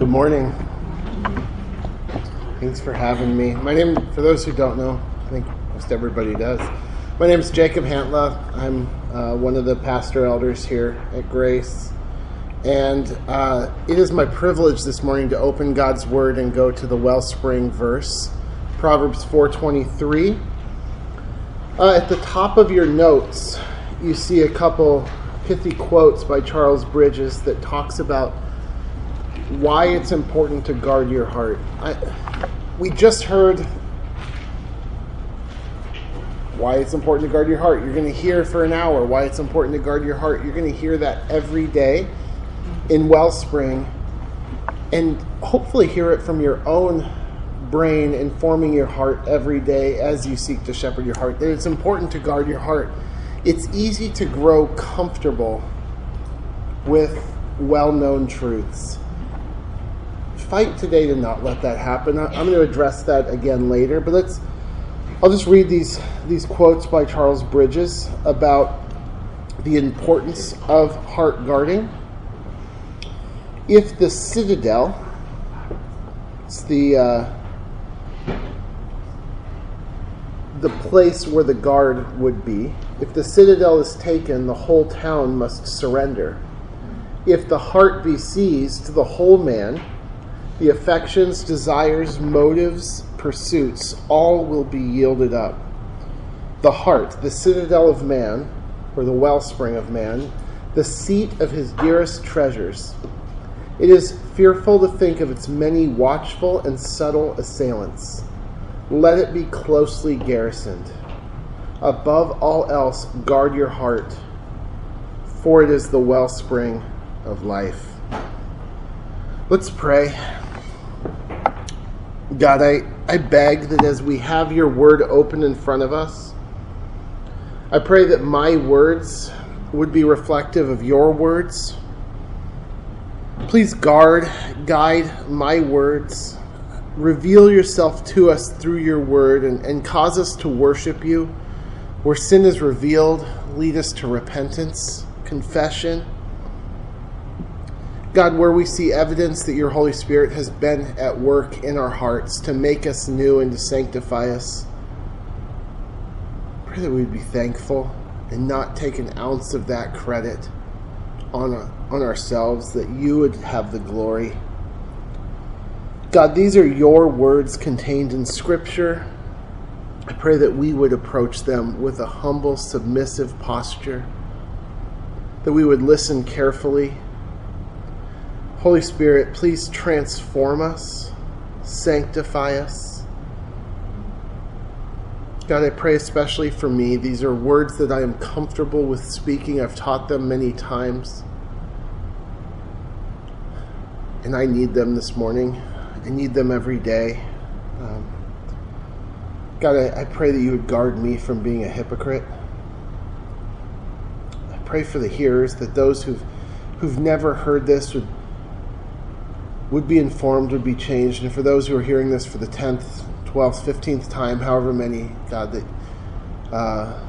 Good morning. Thanks for having me. My name, for those who don't know, I think most everybody does. My name is Jacob Hantla. I'm uh, one of the pastor elders here at Grace. And uh, it is my privilege this morning to open God's Word and go to the wellspring verse, Proverbs 4:23. Uh, at the top of your notes, you see a couple pithy quotes by Charles Bridges that talks about why it's important to guard your heart. I, we just heard why it's important to guard your heart. You're going to hear for an hour why it's important to guard your heart. You're going to hear that every day in Wellspring and hopefully hear it from your own brain informing your heart every day as you seek to shepherd your heart. That it's important to guard your heart. It's easy to grow comfortable with well known truths fight today to not let that happen. I'm going to address that again later, but let's. I'll just read these these quotes by Charles Bridges about the importance of heart guarding. If the citadel, it's the uh, the place where the guard would be. If the citadel is taken, the whole town must surrender. If the heart be seized, the whole man the affections, desires, motives, pursuits, all will be yielded up. The heart, the citadel of man, or the wellspring of man, the seat of his dearest treasures. It is fearful to think of its many watchful and subtle assailants. Let it be closely garrisoned. Above all else, guard your heart, for it is the wellspring of life. Let's pray. God, I, I beg that as we have your word open in front of us, I pray that my words would be reflective of your words. Please guard, guide my words. Reveal yourself to us through your word and, and cause us to worship you. Where sin is revealed, lead us to repentance, confession God, where we see evidence that your Holy Spirit has been at work in our hearts to make us new and to sanctify us, pray that we would be thankful and not take an ounce of that credit on, on ourselves, that you would have the glory. God, these are your words contained in Scripture. I pray that we would approach them with a humble, submissive posture, that we would listen carefully Holy Spirit, please transform us, sanctify us. God, I pray especially for me. These are words that I am comfortable with speaking. I've taught them many times. And I need them this morning. I need them every day. Um, God, I, I pray that you would guard me from being a hypocrite. I pray for the hearers that those who've, who've never heard this would would be informed, would be changed. And for those who are hearing this for the 10th, 12th, 15th time, however many, God, that uh,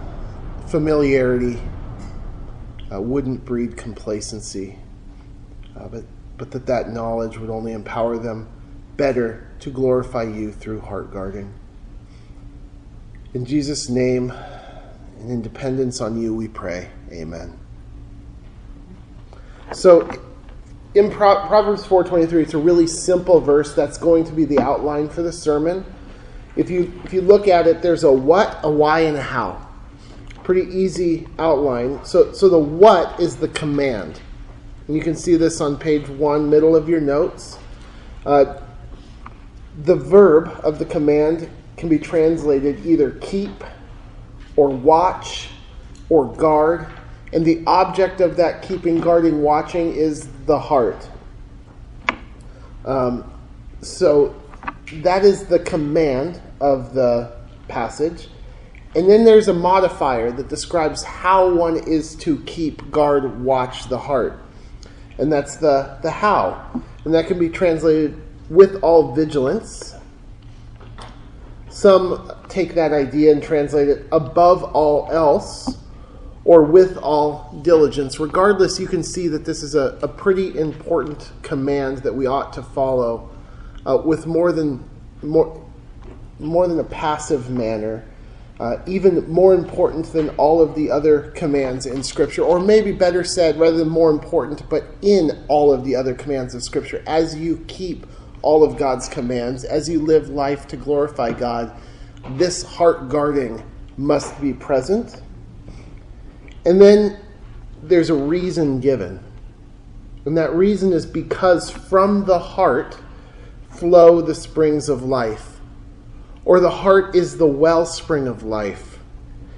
familiarity uh, wouldn't breed complacency, uh, but, but that that knowledge would only empower them better to glorify you through heart guarding. In Jesus' name and in dependence on you, we pray. Amen. So, in Pro- Proverbs 4:23, it's a really simple verse that's going to be the outline for the sermon. If you if you look at it, there's a what, a why, and a how. Pretty easy outline. So so the what is the command, and you can see this on page one, middle of your notes. Uh, the verb of the command can be translated either keep, or watch, or guard and the object of that keeping, guarding, watching is the heart. Um, so that is the command of the passage. And then there's a modifier that describes how one is to keep, guard, watch the heart. And that's the, the how. And that can be translated with all vigilance. Some take that idea and translate it above all else or with all diligence. Regardless, you can see that this is a, a pretty important command that we ought to follow uh, with more than more, more than a passive manner. Uh, even more important than all of the other commands in Scripture, or maybe better said, rather than more important, but in all of the other commands of Scripture, as you keep all of God's commands, as you live life to glorify God, this heart guarding must be present. And then there's a reason given. And that reason is because from the heart flow the springs of life. Or the heart is the wellspring of life.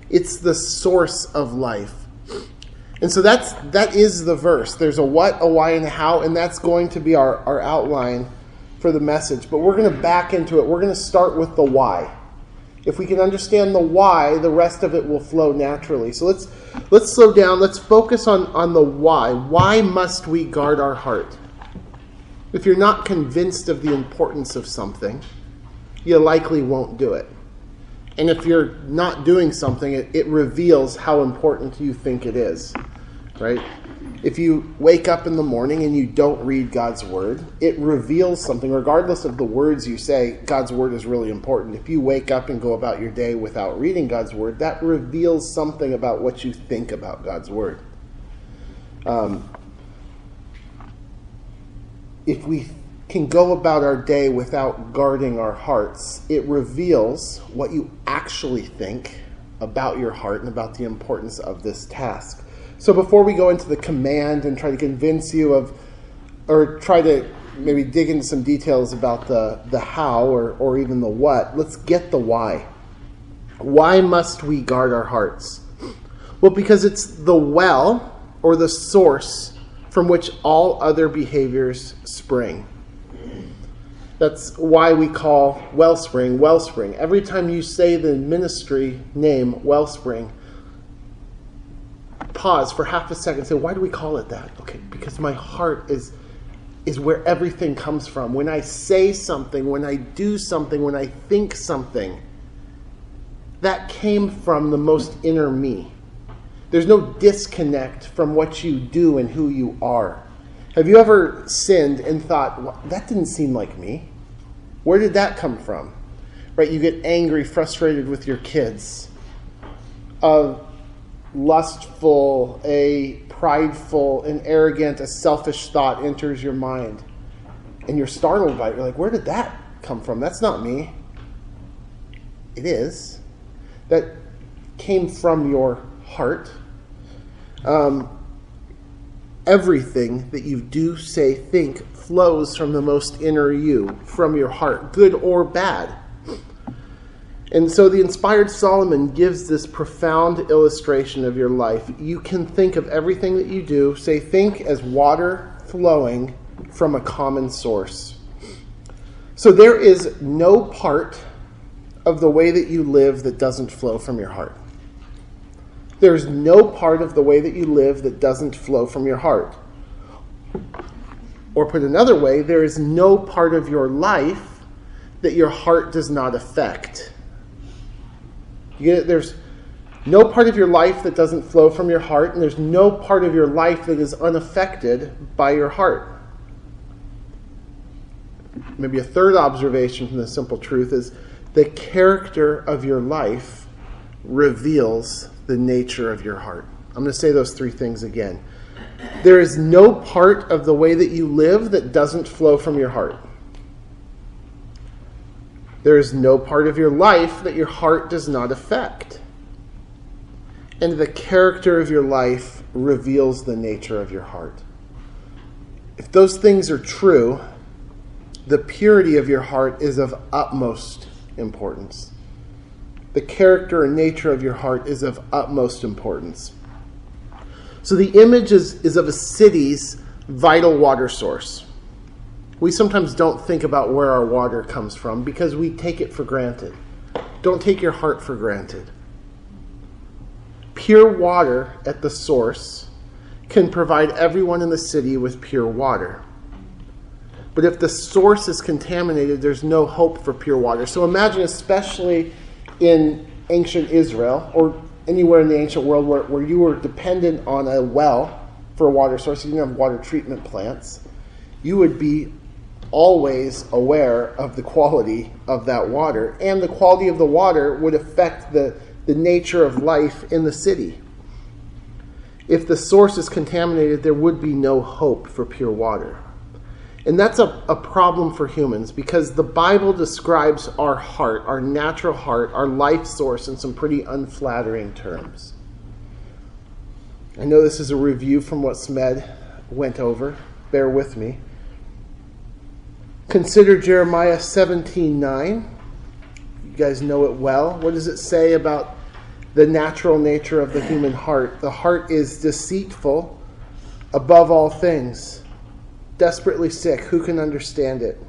It's the source of life. And so that's that is the verse. There's a what, a why, and a how, and that's going to be our, our outline for the message. But we're going to back into it. We're going to start with the why. If we can understand the why, the rest of it will flow naturally. So let's let's slow down. Let's focus on, on the why. Why must we guard our heart? If you're not convinced of the importance of something, you likely won't do it. And if you're not doing something, it, it reveals how important you think it is. Right? If you wake up in the morning and you don't read God's word, it reveals something, regardless of the words you say, God's word is really important. If you wake up and go about your day without reading God's word, that reveals something about what you think about God's word. Um, if we can go about our day without guarding our hearts, it reveals what you actually think about your heart and about the importance of this task. So before we go into the command and try to convince you of, or try to maybe dig into some details about the, the how or, or even the what, let's get the why. Why must we guard our hearts? Well, because it's the well or the source from which all other behaviors spring. That's why we call Wellspring Wellspring. Every time you say the ministry name Wellspring, pause for half a second and say, why do we call it that? Okay, because my heart is is where everything comes from. When I say something, when I do something, when I think something, that came from the most inner me. There's no disconnect from what you do and who you are. Have you ever sinned and thought, well, that didn't seem like me? Where did that come from? Right? You get angry, frustrated with your kids. Uh, lustful, a prideful, an arrogant, a selfish thought enters your mind. And you're startled by it. You're like, where did that come from? That's not me. It is. That came from your heart. Um, everything that you do, say, think flows from the most inner you, from your heart, good or bad. And so the inspired Solomon gives this profound illustration of your life. You can think of everything that you do, say, think as water flowing from a common source. So there is no part of the way that you live that doesn't flow from your heart. There's no part of the way that you live that doesn't flow from your heart. Or put another way, there is no part of your life that your heart does not affect. You get it? There's no part of your life that doesn't flow from your heart, and there's no part of your life that is unaffected by your heart. Maybe a third observation from the simple truth is the character of your life reveals the nature of your heart. I'm going to say those three things again. There is no part of the way that you live that doesn't flow from your heart. There is no part of your life that your heart does not affect. And the character of your life reveals the nature of your heart. If those things are true, the purity of your heart is of utmost importance. The character and nature of your heart is of utmost importance. So the image is, is of a city's vital water source we sometimes don't think about where our water comes from because we take it for granted. Don't take your heart for granted. Pure water at the source can provide everyone in the city with pure water. But if the source is contaminated, there's no hope for pure water. So imagine, especially in ancient Israel, or anywhere in the ancient world where, where you were dependent on a well for a water source, you didn't have water treatment plants, you would be always aware of the quality of that water. And the quality of the water would affect the, the nature of life in the city. If the source is contaminated, there would be no hope for pure water. And that's a, a problem for humans because the Bible describes our heart, our natural heart, our life source in some pretty unflattering terms. I know this is a review from what Smed went over. Bear with me. Consider Jeremiah 17 9. You guys know it well. What does it say about the natural nature of the human heart? The heart is deceitful above all things desperately sick. Who can understand it?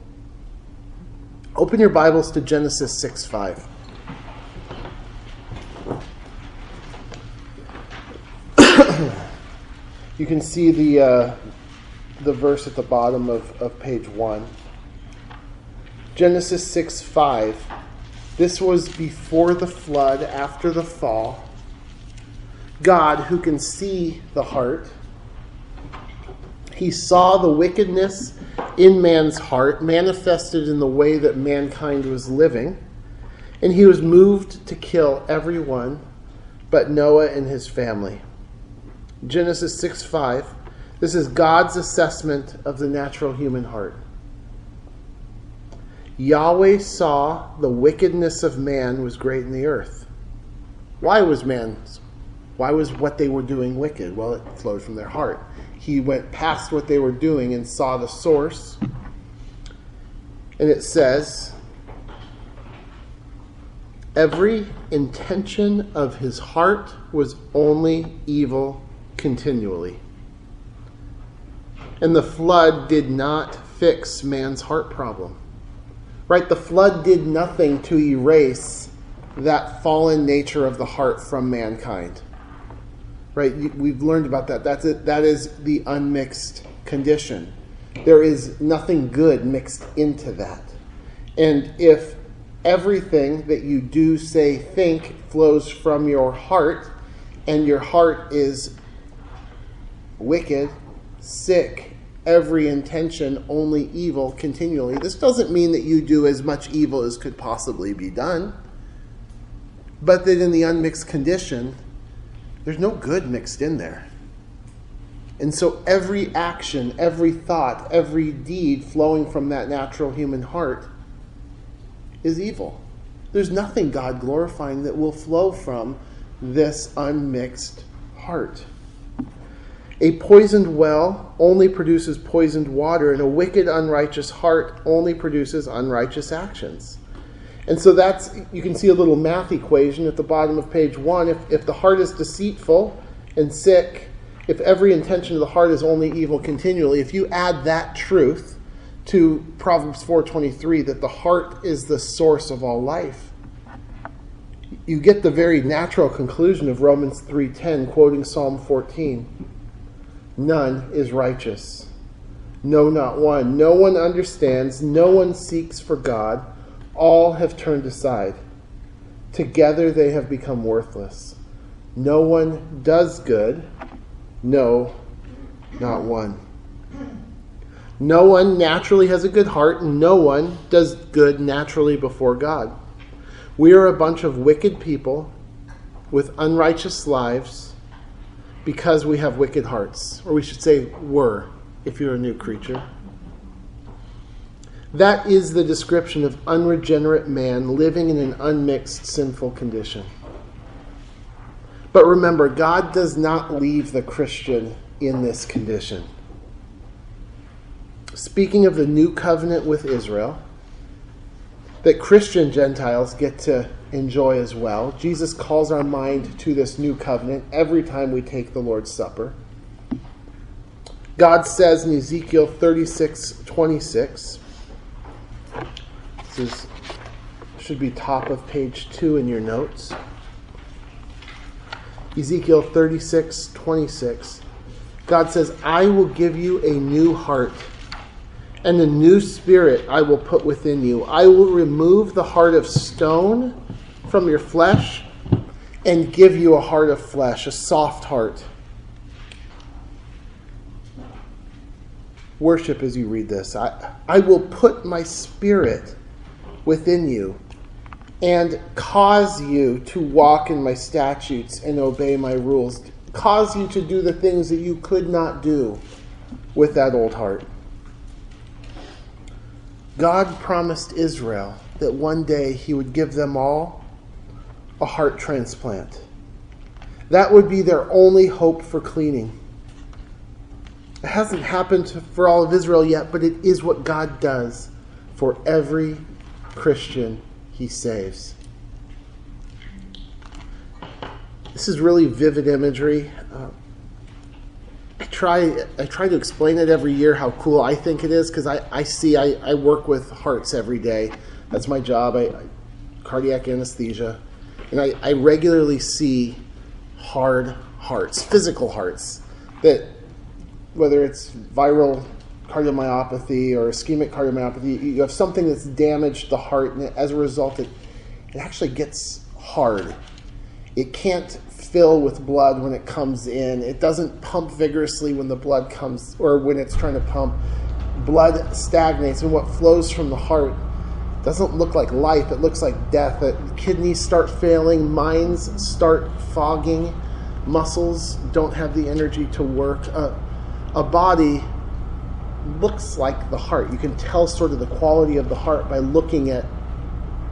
Open your Bibles to Genesis 6 5. you can see the, uh, the verse at the bottom of, of page 1. Genesis 6 5. This was before the flood, after the fall. God, who can see the heart, he saw the wickedness in man's heart manifested in the way that mankind was living, and he was moved to kill everyone but Noah and his family. Genesis 6 5. This is God's assessment of the natural human heart. Yahweh saw the wickedness of man was great in the earth. Why was man why was what they were doing wicked? Well, it flowed from their heart he went past what they were doing and saw the source. And it says, Every intention of his heart was only evil continually. And the flood did not fix man's heart problem. Right? The flood did nothing to erase that fallen nature of the heart from mankind right? We've learned about that. That's it. That is the unmixed condition. There is nothing good mixed into that. And if everything that you do, say, think flows from your heart, and your heart is wicked, sick, every intention only evil continually, this doesn't mean that you do as much evil as could possibly be done, but that in the unmixed condition, there's no good mixed in there. And so every action, every thought, every deed flowing from that natural human heart is evil. There's nothing God glorifying that will flow from this unmixed heart. A poisoned well only produces poisoned water, and a wicked, unrighteous heart only produces unrighteous actions. And so that's, you can see a little math equation at the bottom of page one. If, if the heart is deceitful and sick, if every intention of the heart is only evil continually, if you add that truth to Proverbs 4.23, that the heart is the source of all life, you get the very natural conclusion of Romans 3.10, quoting Psalm 14. None is righteous. No, not one. No one understands. No one seeks for God. All have turned aside. Together they have become worthless. No one does good. No, not one. No one naturally has a good heart, no one does good naturally before God. We are a bunch of wicked people with unrighteous lives because we have wicked hearts. Or we should say, were, if you're a new creature. That is the description of unregenerate man living in an unmixed sinful condition. But remember, God does not leave the Christian in this condition. Speaking of the new covenant with Israel, that Christian Gentiles get to enjoy as well, Jesus calls our mind to this new covenant every time we take the Lord's Supper. God says in Ezekiel 36 26, this is, should be top of page two in your notes. Ezekiel 36, 26. God says, I will give you a new heart, and a new spirit I will put within you. I will remove the heart of stone from your flesh, and give you a heart of flesh, a soft heart. Worship as you read this. I, I will put my spirit within you and cause you to walk in my statutes and obey my rules, cause you to do the things that you could not do with that old heart. God promised Israel that one day he would give them all a heart transplant. That would be their only hope for cleaning. It hasn't happened for all of Israel yet, but it is what God does for every Christian he saves. This is really vivid imagery. Uh, I try I try to explain it every year how cool I think it is because I, I see I, I work with hearts every day. That's my job. I, I cardiac anesthesia. And I, I regularly see hard hearts, physical hearts, that whether it's viral cardiomyopathy or ischemic cardiomyopathy, you have something that's damaged the heart, and as a result, it, it actually gets hard. It can't fill with blood when it comes in. It doesn't pump vigorously when the blood comes, or when it's trying to pump. Blood stagnates, and what flows from the heart doesn't look like life, it looks like death. Kidneys start failing, minds start fogging, muscles don't have the energy to work. Uh, a body looks like the heart. You can tell sort of the quality of the heart by looking at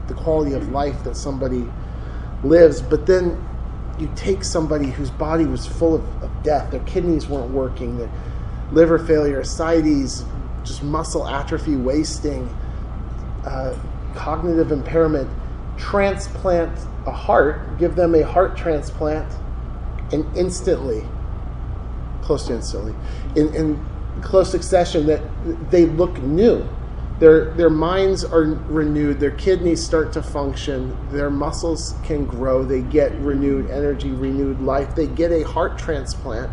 the quality of life that somebody lives. But then you take somebody whose body was full of, of death, their kidneys weren't working, their liver failure, ascites, just muscle atrophy, wasting, uh, cognitive impairment, transplant a heart, give them a heart transplant, and instantly, close to instantly, in, in close succession, that they look new. Their, their minds are renewed, their kidneys start to function, their muscles can grow, they get renewed energy, renewed life, they get a heart transplant,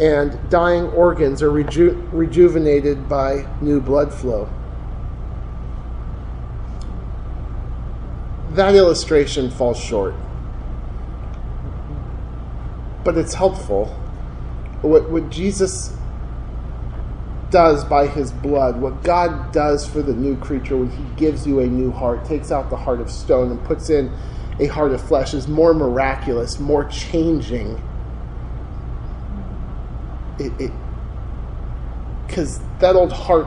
and dying organs are reju- rejuvenated by new blood flow. that illustration falls short. But it's helpful. What, what Jesus does by his blood, what God does for the new creature when he gives you a new heart, takes out the heart of stone and puts in a heart of flesh, is more miraculous, more changing. It, because that old heart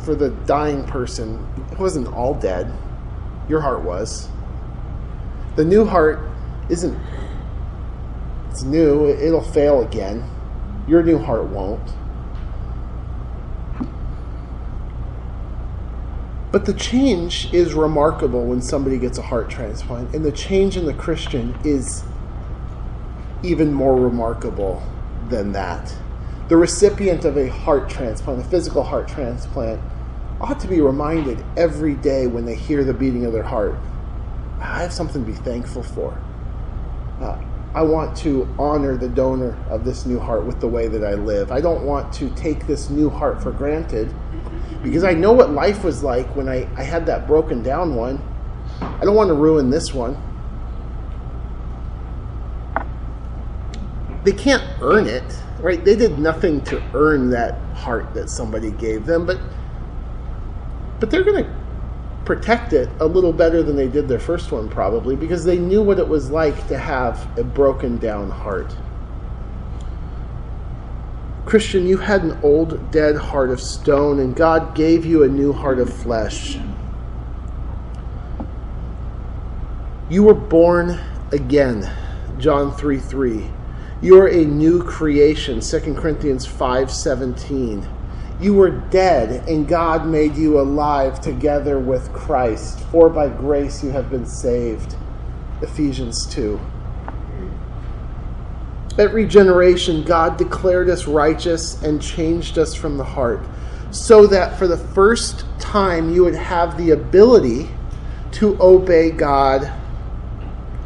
for the dying person it wasn't all dead your heart was. The new heart isn't, it's new, it'll fail again. Your new heart won't. But the change is remarkable when somebody gets a heart transplant, and the change in the Christian is even more remarkable than that. The recipient of a heart transplant, a physical heart transplant, ought to be reminded every day when they hear the beating of their heart I have something to be thankful for. Uh, I want to honor the donor of this new heart with the way that I live. I don't want to take this new heart for granted because I know what life was like when I, I had that broken down one. I don't want to ruin this one. They can't earn it, right? They did nothing to earn that heart that somebody gave them, but but they're going to protect it a little better than they did their first one, probably, because they knew what it was like to have a broken down heart. Christian, you had an old, dead heart of stone, and God gave you a new heart of flesh. You were born again, John 3 3. You are a new creation, 2 Corinthians 5 17. You were dead, and God made you alive together with Christ. For by grace you have been saved. Ephesians 2. At regeneration, God declared us righteous and changed us from the heart, so that for the first time you would have the ability to obey God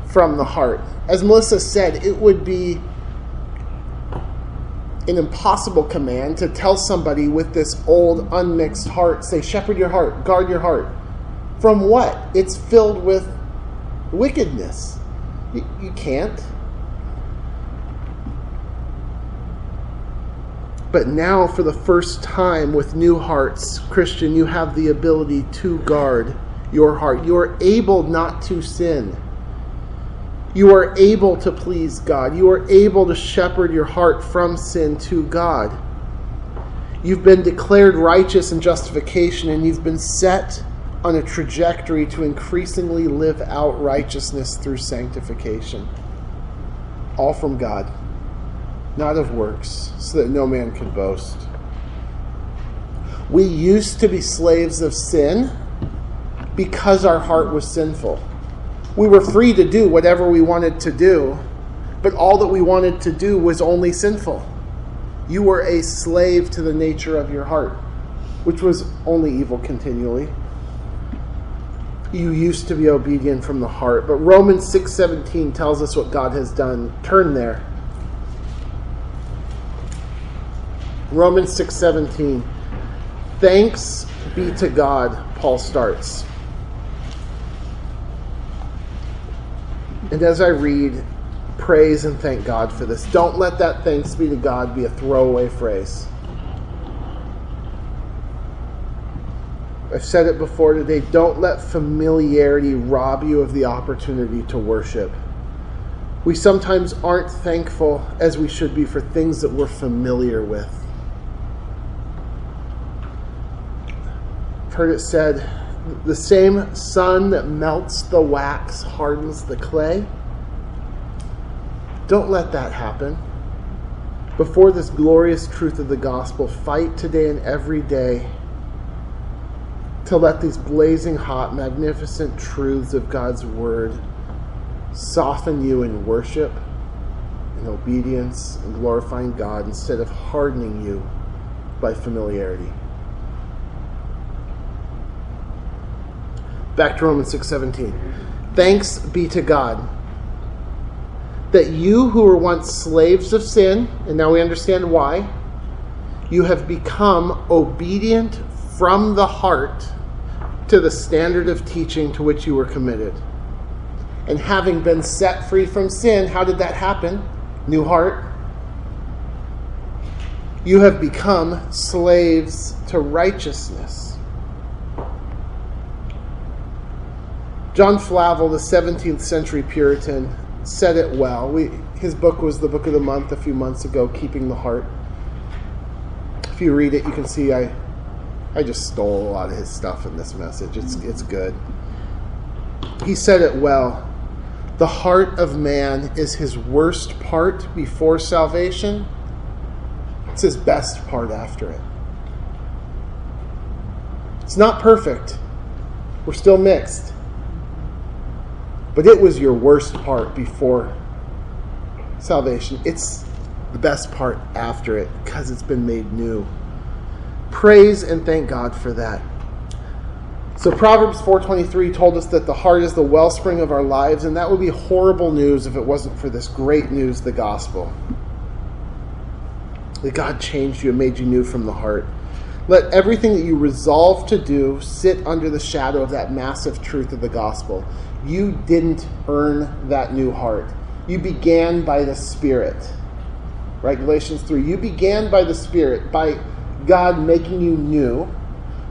from the heart. As Melissa said, it would be an impossible command to tell somebody with this old, unmixed heart, say, shepherd your heart, guard your heart. From what? It's filled with wickedness. You, you can't. But now, for the first time with new hearts, Christian, you have the ability to guard your heart. You are able not to sin. You are able to please God. You are able to shepherd your heart from sin to God. You've been declared righteous in justification, and you've been set on a trajectory to increasingly live out righteousness through sanctification. All from God, not of works, so that no man can boast. We used to be slaves of sin because our heart was sinful. We were free to do whatever we wanted to do, but all that we wanted to do was only sinful. You were a slave to the nature of your heart, which was only evil continually you used to be obedient from the heart. But Romans 6:17 tells us what God has done. Turn there. Romans 6:17. Thanks be to God, Paul starts. And as I read, praise and thank God for this. Don't let that thanks be to God be a throwaway phrase. I've said it before today don't let familiarity rob you of the opportunity to worship. We sometimes aren't thankful as we should be for things that we're familiar with. I've heard it said the same sun that melts the wax hardens the clay. Don't let that happen. Before this glorious truth of the gospel, fight today and every day to let these blazing hot, magnificent truths of God's Word soften you in worship and obedience and glorifying God instead of hardening you by familiarity. Back to Romans 6:17. Thanks be to God that you who were once slaves of sin, and now we understand why, you have become obedient from the heart to the standard of teaching to which you were committed. And having been set free from sin, how did that happen? New heart. You have become slaves to righteousness. John Flavel, the 17th century Puritan, said it well. We, his book was the book of the month a few months ago, Keeping the Heart. If you read it, you can see I I just stole a lot of his stuff in this message. It's it's good. He said it well. The heart of man is his worst part before salvation. It's his best part after it. It's not perfect. We're still mixed. But it was your worst part before salvation. It's the best part after it because it's been made new. Praise and thank God for that. So Proverbs 4:23 told us that the heart is the wellspring of our lives and that would be horrible news if it wasn't for this great news the gospel. That God changed you and made you new from the heart. Let everything that you resolve to do sit under the shadow of that massive truth of the gospel. You didn't earn that new heart. You began by the Spirit. Right? Galatians 3. You began by the Spirit, by God making you new,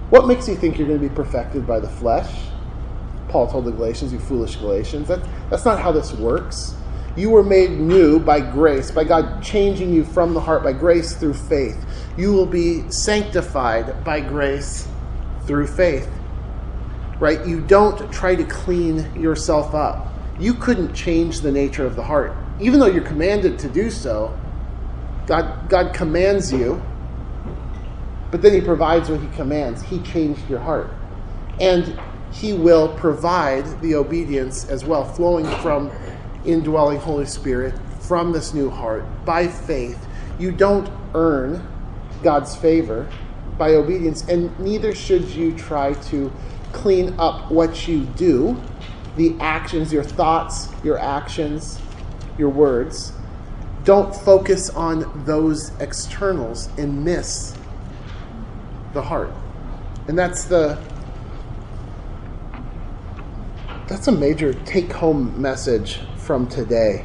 what makes you think you're going to be perfected by the flesh? Paul told the Galatians, you foolish Galatians. That, that's not how this works. You were made new by grace, by God changing you from the heart, by grace through faith. You will be sanctified by grace through faith. Right? You don't try to clean yourself up. You couldn't change the nature of the heart. Even though you're commanded to do so, God, God commands you but then he provides what he commands. He changed your heart. And he will provide the obedience as well, flowing from indwelling Holy Spirit from this new heart by faith. You don't earn God's favor by obedience, and neither should you try to clean up what you do, the actions, your thoughts, your actions, your words. Don't focus on those externals and miss the heart. And that's the that's a major take home message from today.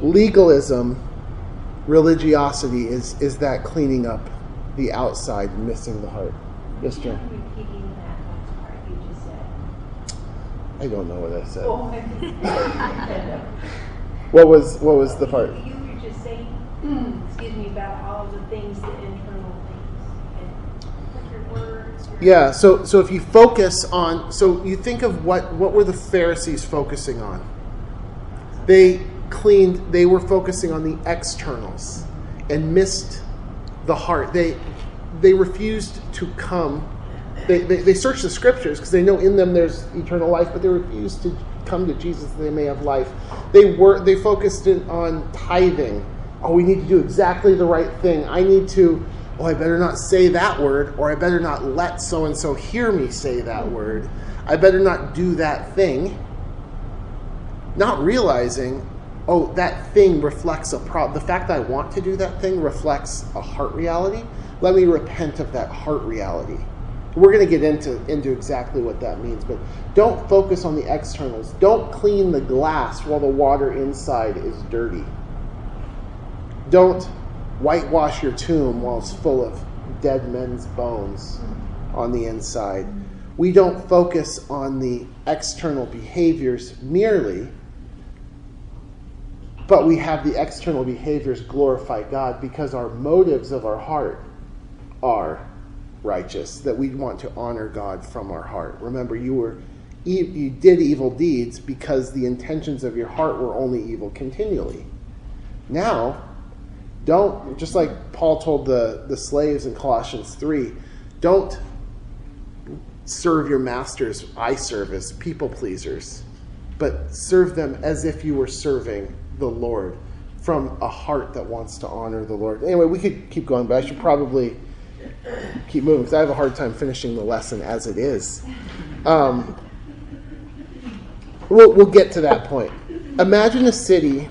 Legalism, religiosity is, is that cleaning up the outside, missing the heart. Yes, John? Repeating that last part you just said. I don't know what I said. What was what was the part? You were just saying, excuse me, about all the things, the internal things, and your words. your- Yeah, so so if you focus on so you think of what what were the Pharisees focusing on? They cleaned they were focusing on the externals and missed the heart. They they refused to come. They, they, they searched the scriptures because they know in them there's eternal life, but they refused to come to Jesus that they may have life. They were they focused in, on tithing. Oh, we need to do exactly the right thing. I need to oh, I better not say that word, or I better not let so and so hear me say that word. I better not do that thing. Not realizing, oh, that thing reflects a problem. The fact that I want to do that thing reflects a heart reality. Let me repent of that heart reality. We're going to get into, into exactly what that means, but don't focus on the externals. Don't clean the glass while the water inside is dirty. Don't whitewash your tomb while it's full of dead men's bones on the inside. We don't focus on the external behaviors merely, but we have the external behaviors glorify God because our motives of our heart are righteous, that we want to honor God from our heart. Remember, you were you did evil deeds because the intentions of your heart were only evil continually. Now, don't just like Paul told the, the slaves in Colossians 3, don't serve your masters eye service, people pleasers, but serve them as if you were serving the Lord from a heart that wants to honor the Lord. Anyway, we could keep going, but I should probably keep moving because I have a hard time finishing the lesson as it is. Um, we'll, we'll get to that point. Imagine a city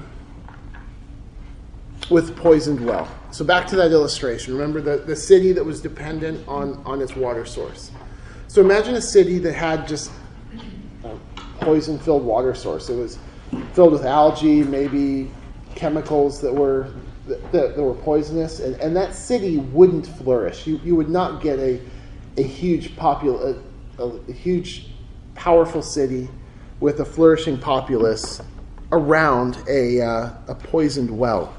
with poisoned well. So back to that illustration. Remember the, the city that was dependent on, on its water source. So imagine a city that had just a poison filled water source. It was filled with algae, maybe chemicals that were that, that were poisonous, and, and that city wouldn't flourish. You, you would not get a, a huge popul- a, a huge powerful city with a flourishing populace around a, uh, a poisoned well.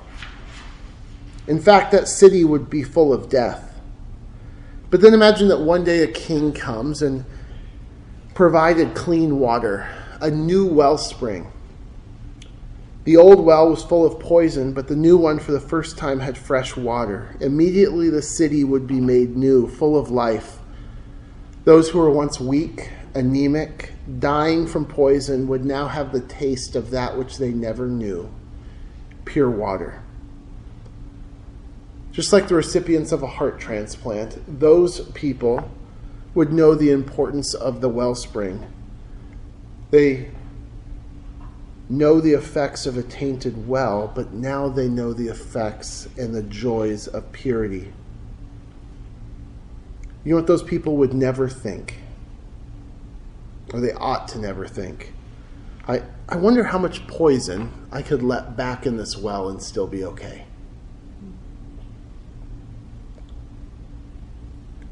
In fact, that city would be full of death. But then imagine that one day a king comes and provided clean water, a new wellspring. The old well was full of poison, but the new one for the first time had fresh water. Immediately the city would be made new, full of life. Those who were once weak, anemic, dying from poison would now have the taste of that which they never knew pure water. Just like the recipients of a heart transplant, those people would know the importance of the wellspring. They know the effects of a tainted well, but now they know the effects and the joys of purity. You know what those people would never think? Or they ought to never think. I, I wonder how much poison I could let back in this well and still be okay.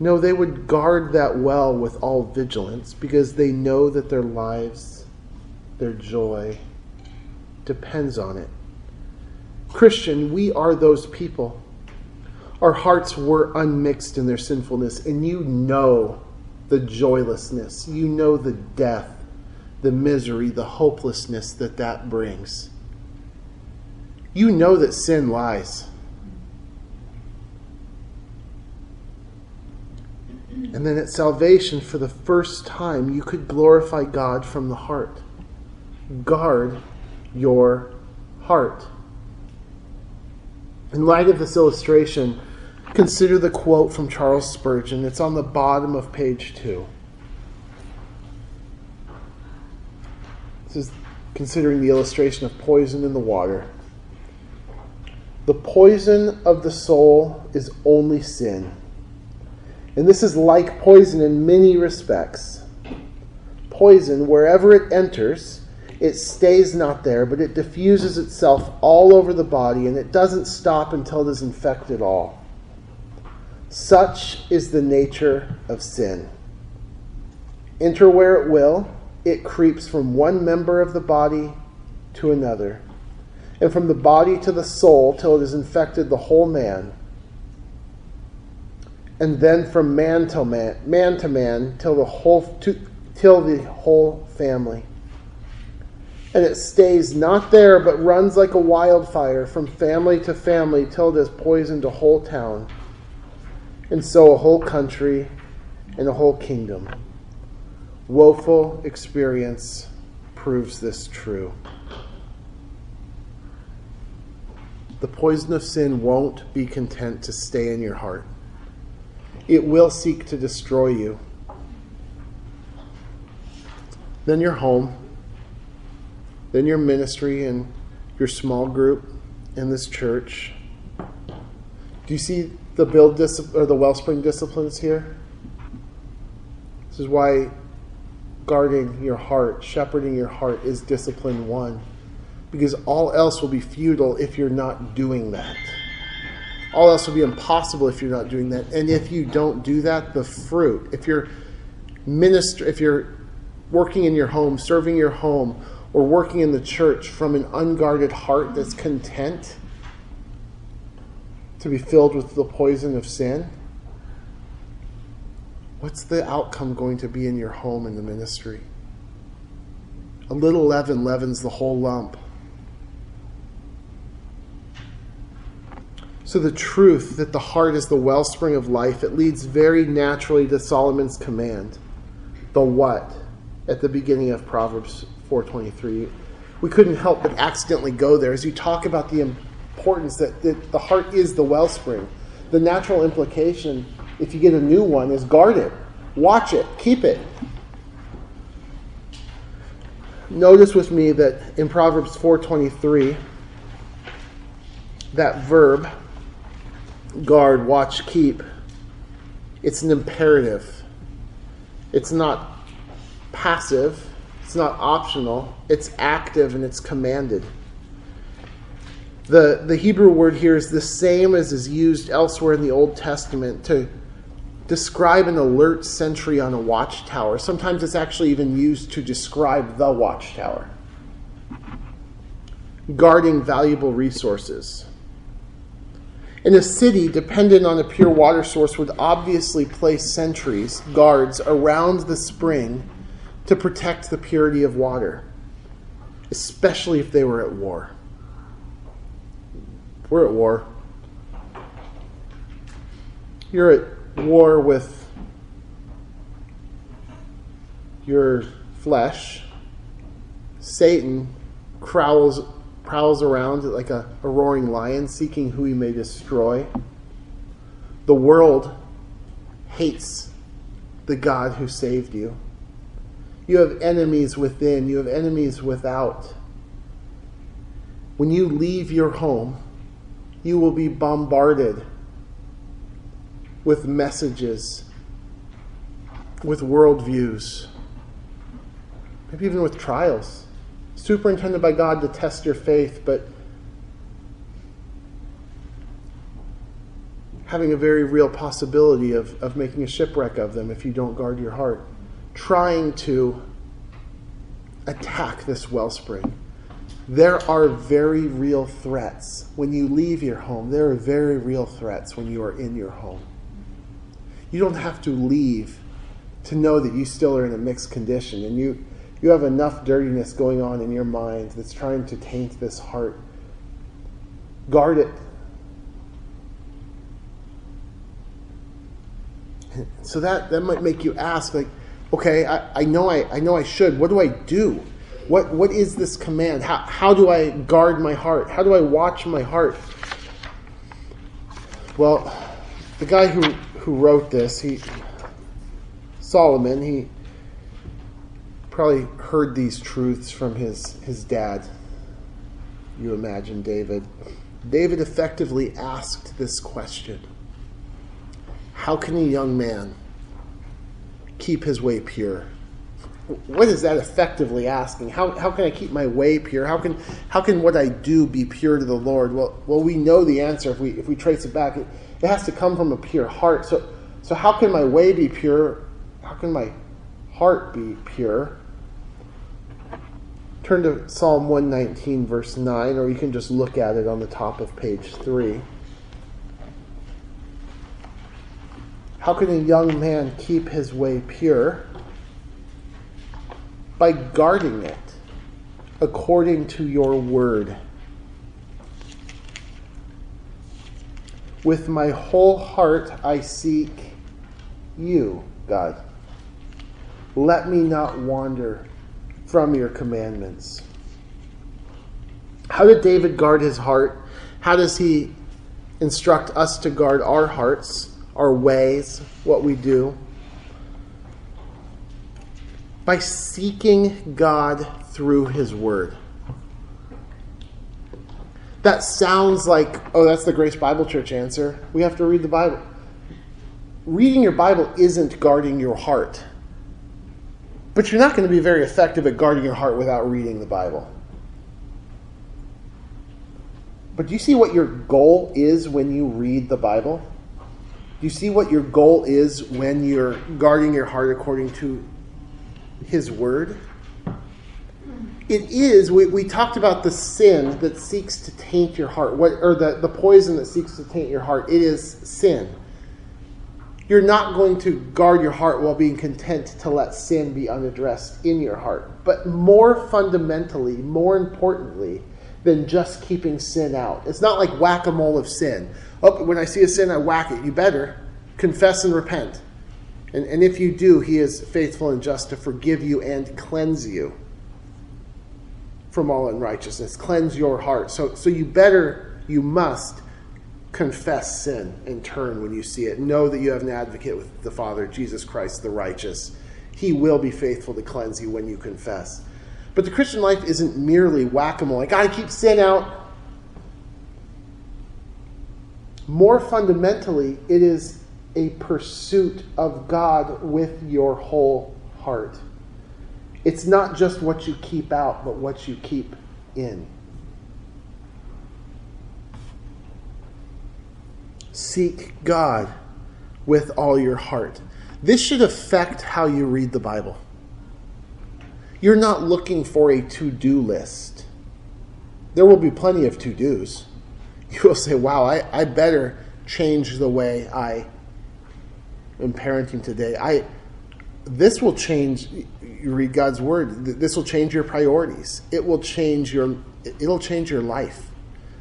No, they would guard that well with all vigilance because they know that their lives, their joy, depends on it. Christian, we are those people. Our hearts were unmixed in their sinfulness, and you know the joylessness, you know the death, the misery, the hopelessness that that brings. You know that sin lies. And then at salvation, for the first time, you could glorify God from the heart. Guard your heart. In light of this illustration, consider the quote from Charles Spurgeon. It's on the bottom of page two. This is considering the illustration of poison in the water. The poison of the soul is only sin. And this is like poison in many respects. Poison, wherever it enters, It stays not there, but it diffuses itself all over the body, and it doesn't stop until it has infected all. Such is the nature of sin. Enter where it will, it creeps from one member of the body to another, and from the body to the soul till it has infected the whole man and then from man to man, man to man, till the whole to, till the whole family. And it stays not there, but runs like a wildfire from family to family till it has poisoned a whole town, and so a whole country and a whole kingdom. Woeful experience proves this true. The poison of sin won't be content to stay in your heart it will seek to destroy you. Then your home, then your ministry and your small group in this church. Do you see the build dis- or the wellspring disciplines here? This is why guarding your heart, shepherding your heart is discipline one. Because all else will be futile if you're not doing that. All else will be impossible if you're not doing that. And if you don't do that, the fruit, if you're minister, if you're working in your home, serving your home, or working in the church from an unguarded heart that's content to be filled with the poison of sin, what's the outcome going to be in your home and the ministry? A little leaven leavens the whole lump. So, the truth that the heart is the wellspring of life, it leads very naturally to Solomon's command. The what? At the beginning of Proverbs 4.23. We couldn't help but accidentally go there as you talk about the importance that, that the heart is the wellspring. The natural implication, if you get a new one, is guard it, watch it, keep it. Notice with me that in Proverbs 4.23, that verb guard, watch, keep. It's an imperative. It's not passive, it's not optional, it's active and it's commanded. The, the Hebrew word here is the same as is used elsewhere in the Old Testament to describe an alert sentry on a watchtower. Sometimes it's actually even used to describe the watchtower. Guarding valuable resources. In a city dependent on a pure water source would obviously place sentries, guards, around the spring to protect the purity of water, especially if they were at war. We're at war. You're at war with your flesh. Satan prowls prowls around like a, a roaring lion, seeking who he may destroy. The world hates the God who saved you. You have enemies within, you have enemies without. When you leave your home, you will be bombarded with messages, with worldviews, maybe even with trials superintended by God to test your faith, but having a very real possibility of, of making a shipwreck of them if you don't guard your heart. Trying to attack this wellspring. There are very real threats when you leave your home. There are very real threats when you are in your home. You don't have to leave to know that you still are in a mixed condition and you you have enough dirtiness going on in your mind that's trying to taint this heart. Guard it. So that, that might make you ask, like, okay, I, I know I, I know I should. What do I do? What what is this command? How how do I guard my heart? How do I watch my heart? Well, the guy who, who wrote this, he Solomon, he probably heard these truths from his, his dad. You imagine David. David effectively asked this question How can a young man keep his way pure? what is that effectively asking? How, how can I keep my way pure? How can, how can what I do be pure to the Lord? Well, well we know the answer if we, if we trace it back. It, it has to come from a pure heart. So, so how can my way be pure? How can my heart be pure? Turn to Psalm 119, verse 9, or you can just look at it on the top of page 3. How can a young man keep his way pure? By guarding it according to your word. With my whole heart I seek you, God. Let me not wander from your commandments. How did David guard his heart? How does he instruct us to guard our hearts, our ways, what we do? By seeking God through his word. That sounds like, oh, that's the Grace Bible Church answer. We have to read the Bible. Reading your Bible isn't guarding your heart. But you're not going to be very effective at guarding your heart without reading the Bible. But do you see what your goal is when you read the Bible? You see what your goal is when you're guarding your heart according to His Word? It is, we, we talked about the sin that seeks to taint your heart, what, or the, the poison that seeks to taint your heart. It is sin you're not going to guard your heart while being content to let sin be unaddressed in your heart. But more fundamentally, more importantly than just keeping sin out, it's not like whack a mole of sin. Oh, when I see a sin, I whack it. You better confess and repent. And, and if you do, he is faithful and just to forgive you and cleanse you from all unrighteousness, cleanse your heart. So, so you better, you must confess sin and turn when you see it. Know that you have an advocate with the Father, Jesus Christ the righteous. He will be faithful to cleanse you when you confess. But the Christian life isn't merely whack a mole. I got to keep sin out. More fundamentally, it is a pursuit of God with your whole heart. It's not just what you keep out, but what you keep in. seek God with all your heart. This should affect how you read the Bible. You're not looking for a to do list. There will be plenty of to dos. You will say, wow, I, I better change the way I am parenting today. I this will change you read God's word. This will change your priorities. It will change your it'll change your life.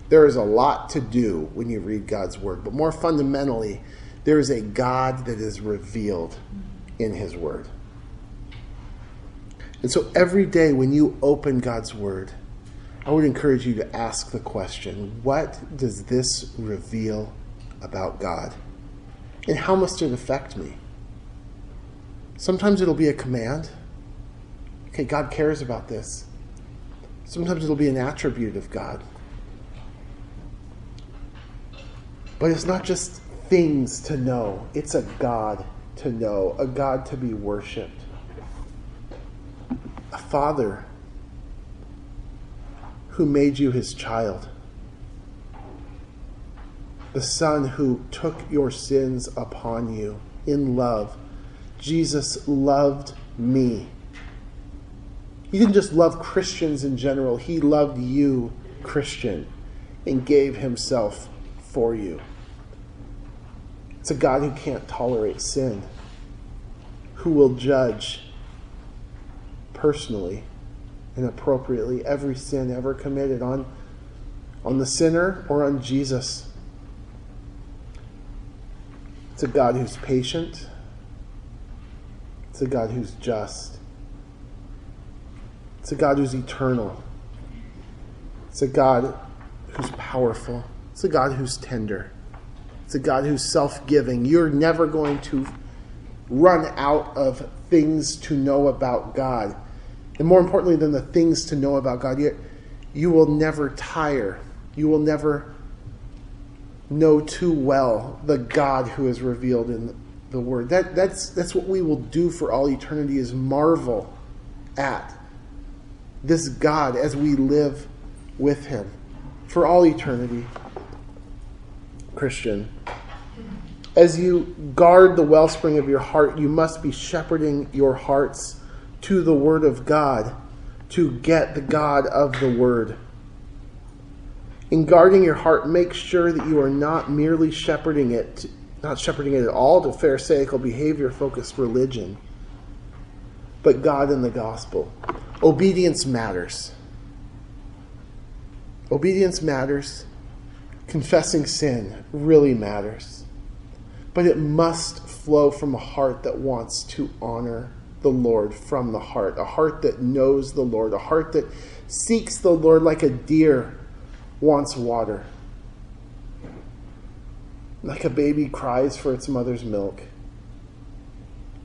There is a lot to do when you read God's Word, but more fundamentally, there is a God that is revealed in His Word. And so every day when you open God's Word, I would encourage you to ask the question what does this reveal about God? And how must it affect me? Sometimes it'll be a command. Okay, God cares about this. Sometimes it'll be an attribute of God. But it's not just things to know, it's a God to know, a God to be worshiped. A Father who made you his child. The Son who took your sins upon you in love. Jesus loved me. He didn't just love Christians in general, He loved you, Christian, and gave Himself for you. It's a God who can't tolerate sin, who will judge personally and appropriately every sin ever committed on, on the sinner or on Jesus. It's a God who's patient. It's a God who's just. It's a God who's eternal. It's a God who's powerful. It's a God who's tender. It's a God who's self giving. You're never going to run out of things to know about God. And more importantly than the things to know about God, you, you will never tire. You will never know too well the God who is revealed in the Word. That, that's, that's what we will do for all eternity is marvel at this God as we live with Him for all eternity. Christian, as you guard the wellspring of your heart, you must be shepherding your hearts to the Word of God to get the God of the Word. In guarding your heart, make sure that you are not merely shepherding it, not shepherding it at all to Pharisaical behavior focused religion, but God and the gospel. Obedience matters. Obedience matters. Confessing sin really matters. But it must flow from a heart that wants to honor the Lord from the heart, a heart that knows the Lord, a heart that seeks the Lord like a deer wants water, like a baby cries for its mother's milk.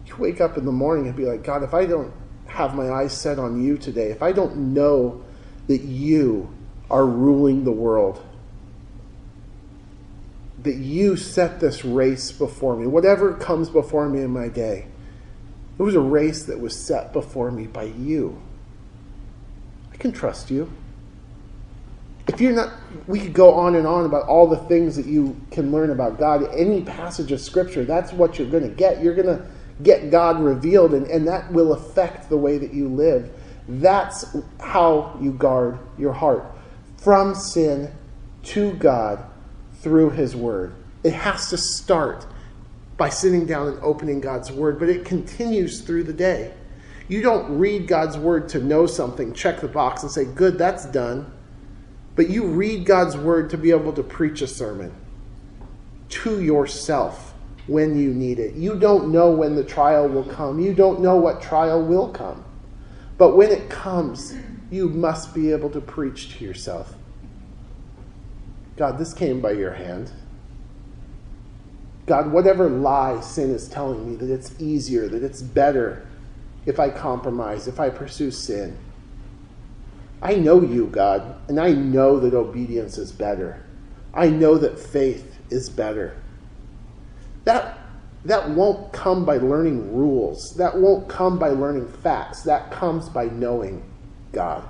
You wake up in the morning and be like, God, if I don't have my eyes set on you today, if I don't know that you are ruling the world, that you set this race before me, whatever comes before me in my day, it was a race that was set before me by you. I can trust you. If you're not, we could go on and on about all the things that you can learn about God. Any passage of Scripture, that's what you're going to get. You're going to get God revealed, and, and that will affect the way that you live. That's how you guard your heart from sin to God through His Word. It has to start by sitting down and opening God's Word, but it continues through the day. You don't read God's Word to know something, check the box, and say, Good, that's done. But you read God's Word to be able to preach a sermon to yourself when you need it. You don't know when the trial will come, you don't know what trial will come. But when it comes, you must be able to preach to yourself God, this came by your hand. God, whatever lie sin is telling me, that it's easier, that it's better if I compromise, if I pursue sin. I know you, God, and I know that obedience is better. I know that faith is better. That, that won't come by learning rules. That won't come by learning facts. That comes by knowing God.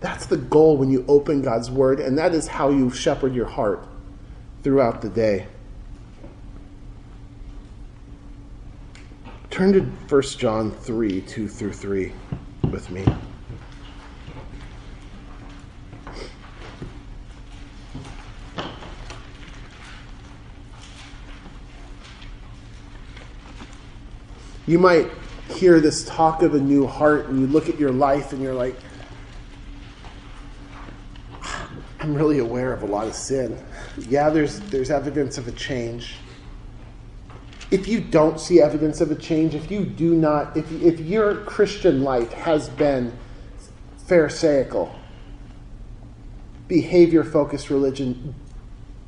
That's the goal when you open God's Word, and that is how you shepherd your heart throughout the day. Turn to 1 John 3 2 through 3 with me. You might hear this talk of a new heart, and you look at your life and you're like, I'm really aware of a lot of sin. Yeah, there's there's evidence of a change. If you don't see evidence of a change, if you do not, if if your Christian life has been pharisaical, behavior focused religion,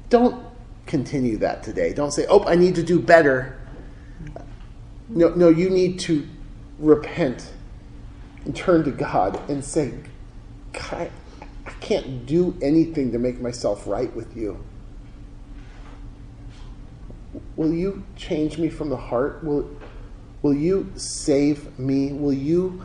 don't continue that today. Don't say, "Oh, I need to do better." No, no, you need to repent and turn to God and say, God, I can't do anything to make myself right with you. Will you change me from the heart? Will, will you save me? Will you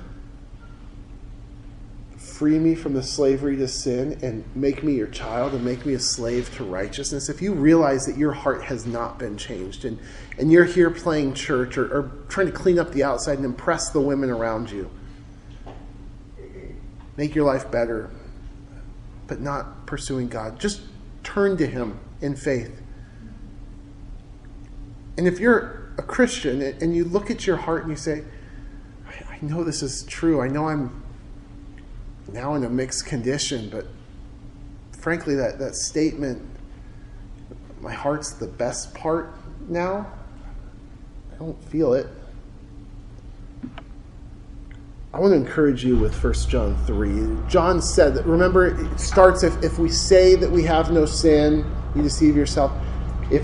free me from the slavery to sin and make me your child and make me a slave to righteousness? If you realize that your heart has not been changed and, and you're here playing church or, or trying to clean up the outside and impress the women around you, make your life better, but not pursuing God. Just turn to Him in faith. And if you're a Christian and you look at your heart and you say, I know this is true, I know I'm now in a mixed condition, but frankly, that, that statement, my heart's the best part now, I don't feel it. I want to encourage you with 1 John 3. John said that, remember, it starts if, if we say that we have no sin, you deceive yourself. If,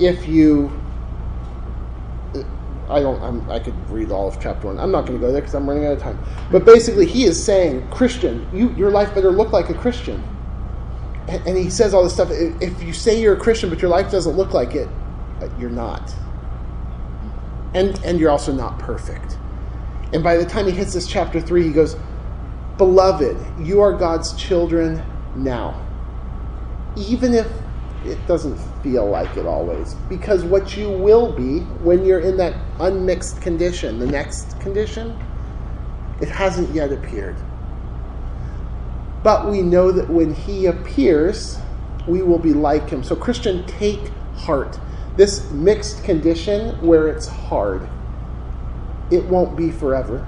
if you, I don't, I'm, i could read all of chapter 1. I'm not going to go there because I'm running out of time. But basically, he is saying, Christian, you, your life better look like a Christian. And, and he says all this stuff. If you say you're a Christian but your life doesn't look like it, you're not. And, and you're also not perfect. And by the time he hits this chapter 3, he goes, Beloved, you are God's children now. Even if it doesn't feel like it always. Because what you will be when you're in that unmixed condition, the next condition, it hasn't yet appeared. But we know that when he appears, we will be like him. So, Christian, take heart. This mixed condition where it's hard, it won't be forever.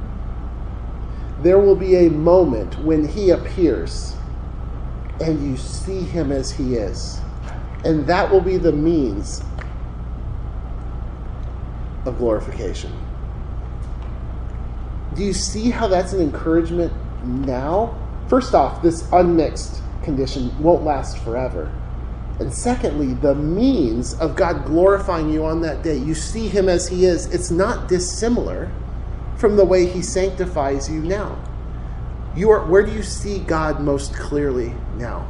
There will be a moment when he appears and you see him as he is. And that will be the means of glorification. Do you see how that's an encouragement now? First off, this unmixed condition won't last forever. And secondly, the means of God glorifying you on that day, you see Him as He is, it's not dissimilar from the way He sanctifies you now. You are, where do you see God most clearly now?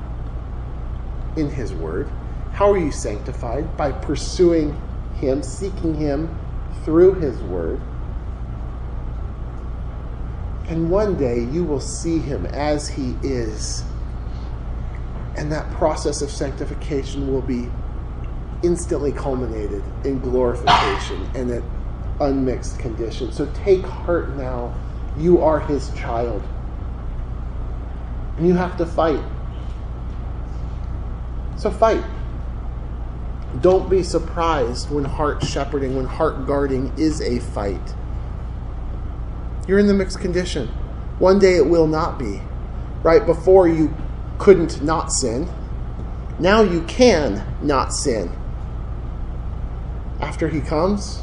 In His Word. How are you sanctified? By pursuing Him, seeking Him through His Word. And one day you will see Him as He is and that process of sanctification will be instantly culminated in glorification and an unmixed condition. So take heart now. You are his child. And you have to fight. So fight. Don't be surprised when heart shepherding, when heart guarding is a fight. You're in the mixed condition. One day it will not be. Right before you couldn't not sin. Now you can not sin. After he comes,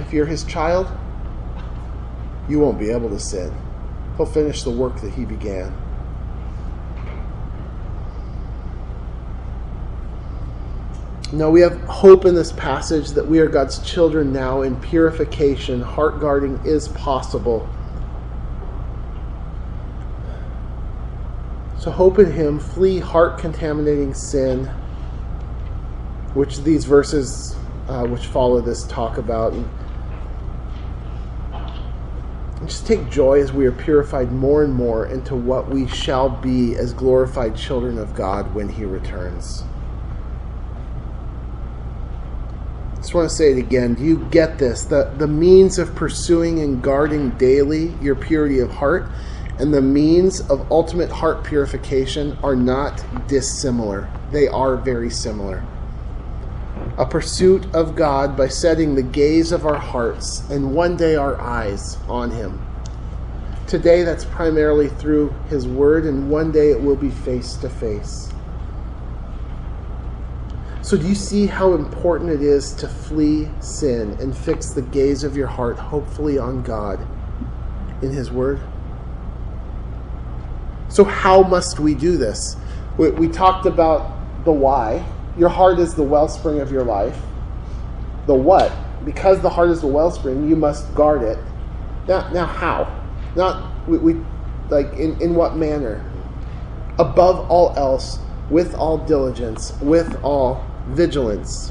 if you're his child, you won't be able to sin. He'll finish the work that he began. No, we have hope in this passage that we are God's children now in purification. Heart guarding is possible. So hope in Him, flee heart contaminating sin, which these verses uh, which follow this talk about. And just take joy as we are purified more and more into what we shall be as glorified children of God when He returns. Just want to say it again. Do you get this? The, the means of pursuing and guarding daily your purity of heart and the means of ultimate heart purification are not dissimilar. They are very similar. A pursuit of God by setting the gaze of our hearts and one day our eyes on Him. Today, that's primarily through His Word, and one day it will be face to face. So, do you see how important it is to flee sin and fix the gaze of your heart, hopefully, on God in His Word? So, how must we do this? We, we, talked about the why. Your heart is the wellspring of your life. The what? Because the heart is the wellspring, you must guard it. Now, now how? Not we, we like in, in what manner? Above all else, with all diligence, with all vigilance.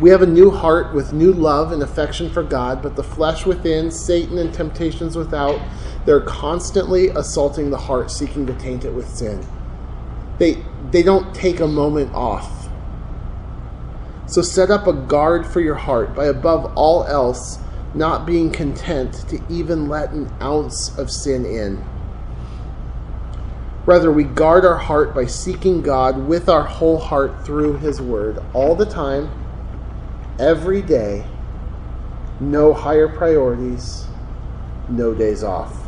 We have a new heart with new love and affection for God, but the flesh within, Satan and temptations without, they're constantly assaulting the heart, seeking to taint it with sin. They, they don't take a moment off. So set up a guard for your heart by, above all else, not being content to even let an ounce of sin in. Rather, we guard our heart by seeking God with our whole heart through His Word all the time, every day, no higher priorities, no days off.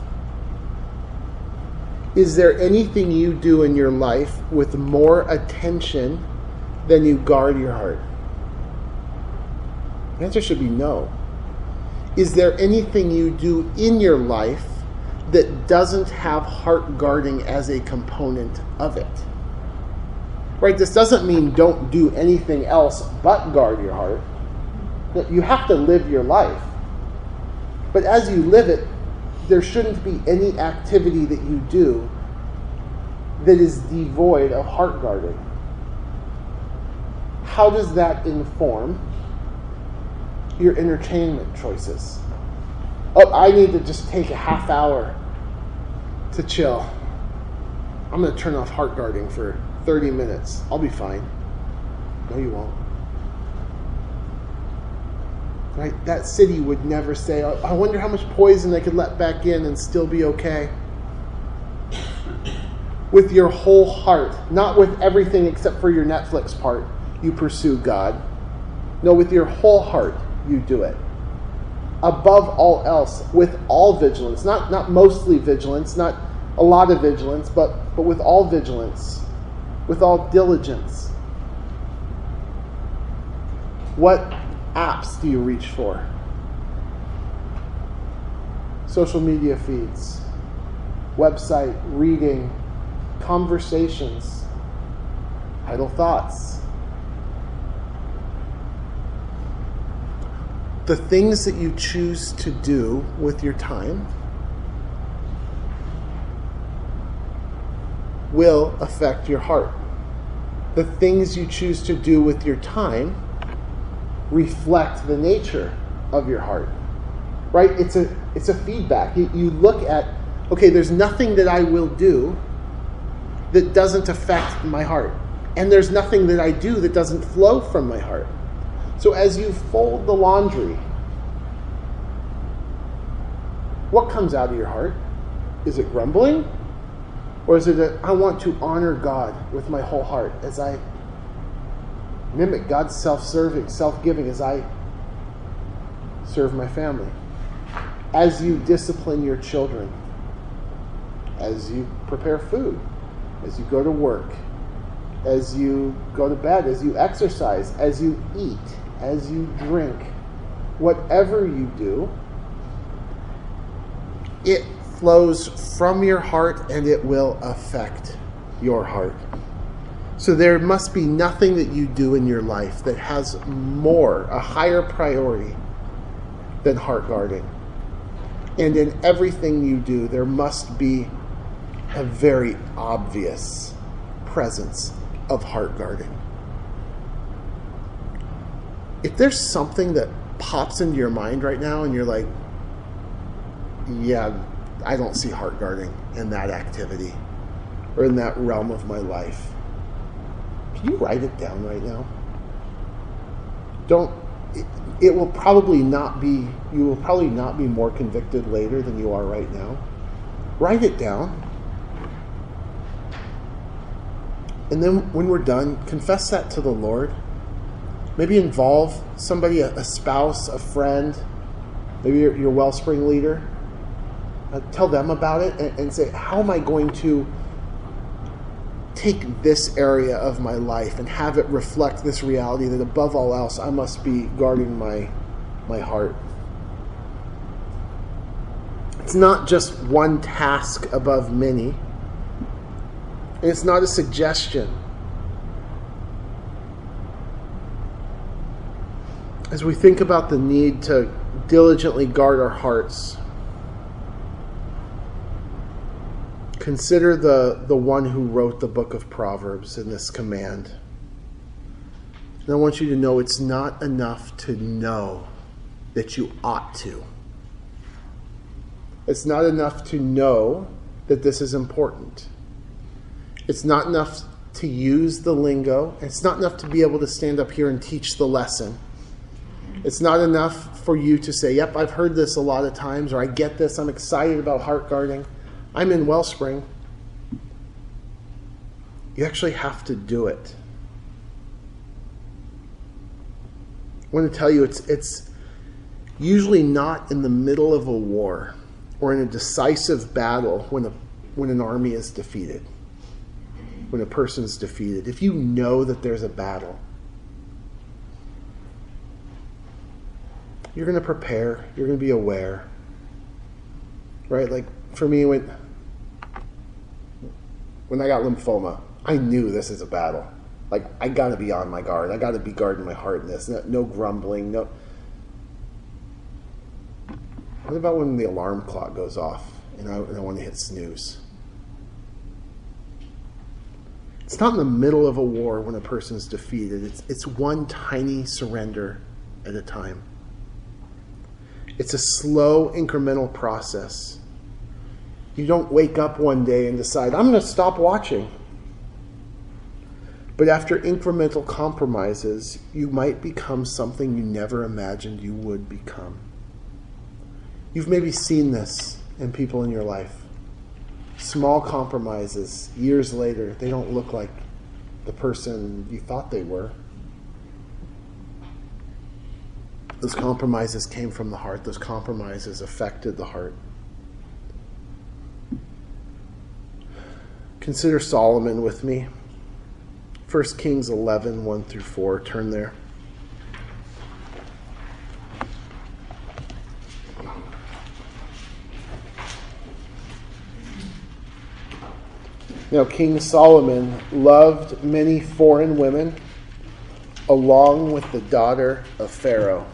Is there anything you do in your life with more attention than you guard your heart? The answer should be no. Is there anything you do in your life that doesn't have heart guarding as a component of it? Right? This doesn't mean don't do anything else but guard your heart. You have to live your life. But as you live it, there shouldn't be any activity that you do that is devoid of heart guarding. How does that inform your entertainment choices. Oh, I need to just take a half hour to chill. I'm going to turn off heart guarding for 30 minutes. I'll be fine. No, you won't. Right? That city would never say, oh, I wonder how much poison they could let back in and still be okay. With your whole heart, not with everything except for your Netflix part, you pursue God. No, with your whole heart, you do it. Above all else, with all vigilance, not, not mostly vigilance, not a lot of vigilance, but, but with all vigilance, with all diligence. What apps do you reach for? Social media feeds, website, reading, conversations, idle thoughts. The things that you choose to do with your time will affect your heart. The things you choose to do with your time reflect the nature of your heart. Right? It's a it's a feedback. You, you look at okay, there's nothing that I will do that doesn't affect my heart. And there's nothing that I do that doesn't flow from my heart. So as you fold the laundry, what comes out of your heart? Is it grumbling? Or is it that I want to honor God with my whole heart as I mimic God's self serving, self giving as I serve my family? As you discipline your children, as you prepare food, as you go to work, as you go to bed, as you exercise, as you eat, as you drink, whatever you do, it flows from your heart and it will affect your heart. So there must be nothing that you do in your life that has more, a higher priority than heart guarding. And in everything you do, there must be a very obvious presence of heart guarding. If there's something that pops into your mind right now and you're like, yeah, I don't see heart guarding in that activity or in that realm of my life. Can you write it down right now? Don't it, it will probably not be you will probably not be more convicted later than you are right now. Write it down. And then when we're done, confess that to the Lord. Maybe involve somebody, a, a spouse, a friend, maybe your, your wellspring leader uh, tell them about it and, and say, how am I going to take this area of my life and have it reflect this reality that above all else I must be guarding my my heart. It's not just one task above many. And it's not a suggestion. As we think about the need to diligently guard our hearts, Consider the, the one who wrote the book of Proverbs in this command. And I want you to know it's not enough to know that you ought to. It's not enough to know that this is important. It's not enough to use the lingo. It's not enough to be able to stand up here and teach the lesson. It's not enough for you to say, Yep, I've heard this a lot of times, or I get this, I'm excited about heart guarding. I'm in Wellspring. You actually have to do it. I want to tell you it's it's usually not in the middle of a war or in a decisive battle when a when an army is defeated. When a person is defeated. If you know that there's a battle, you're going to prepare, you're going to be aware. Right? Like for me when when I got lymphoma, I knew this is a battle. Like I got to be on my guard. I got to be guarding my heart in this. No, no grumbling. No. What about when the alarm clock goes off and I, and I want to hit snooze? It's not in the middle of a war when a person's defeated. It's, it's one tiny surrender at a time. It's a slow, incremental process. You don't wake up one day and decide, I'm going to stop watching. But after incremental compromises, you might become something you never imagined you would become. You've maybe seen this in people in your life. Small compromises, years later, they don't look like the person you thought they were. Those compromises came from the heart, those compromises affected the heart. Consider Solomon with me. 1 Kings 11, 1 through 4. Turn there. Now, King Solomon loved many foreign women, along with the daughter of Pharaoh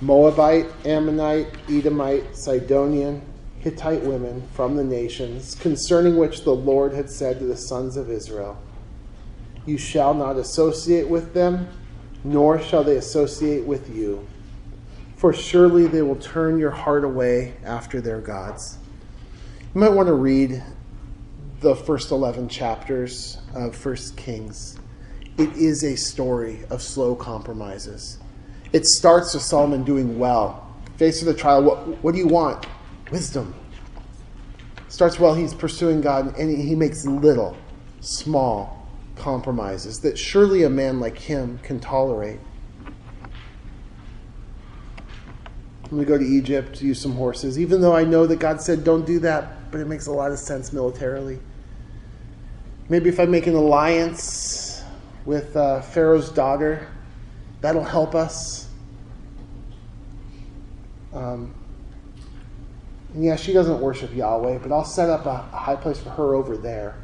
Moabite, Ammonite, Edomite, Sidonian, Hittite women from the nations, concerning which the Lord had said to the sons of Israel, You shall not associate with them, nor shall they associate with you, for surely they will turn your heart away after their gods. You might want to read the first 11 chapters of First Kings. It is a story of slow compromises. It starts with Solomon doing well. Face of the trial, what, what do you want? Wisdom. Starts well, he's pursuing God, and he makes little, small compromises that surely a man like him can tolerate. When we go to Egypt, use some horses, even though I know that God said don't do that, but it makes a lot of sense militarily. Maybe if I make an alliance with uh, Pharaoh's daughter, that'll help us. Um, yeah, she doesn't worship Yahweh, but I'll set up a, a high place for her over there.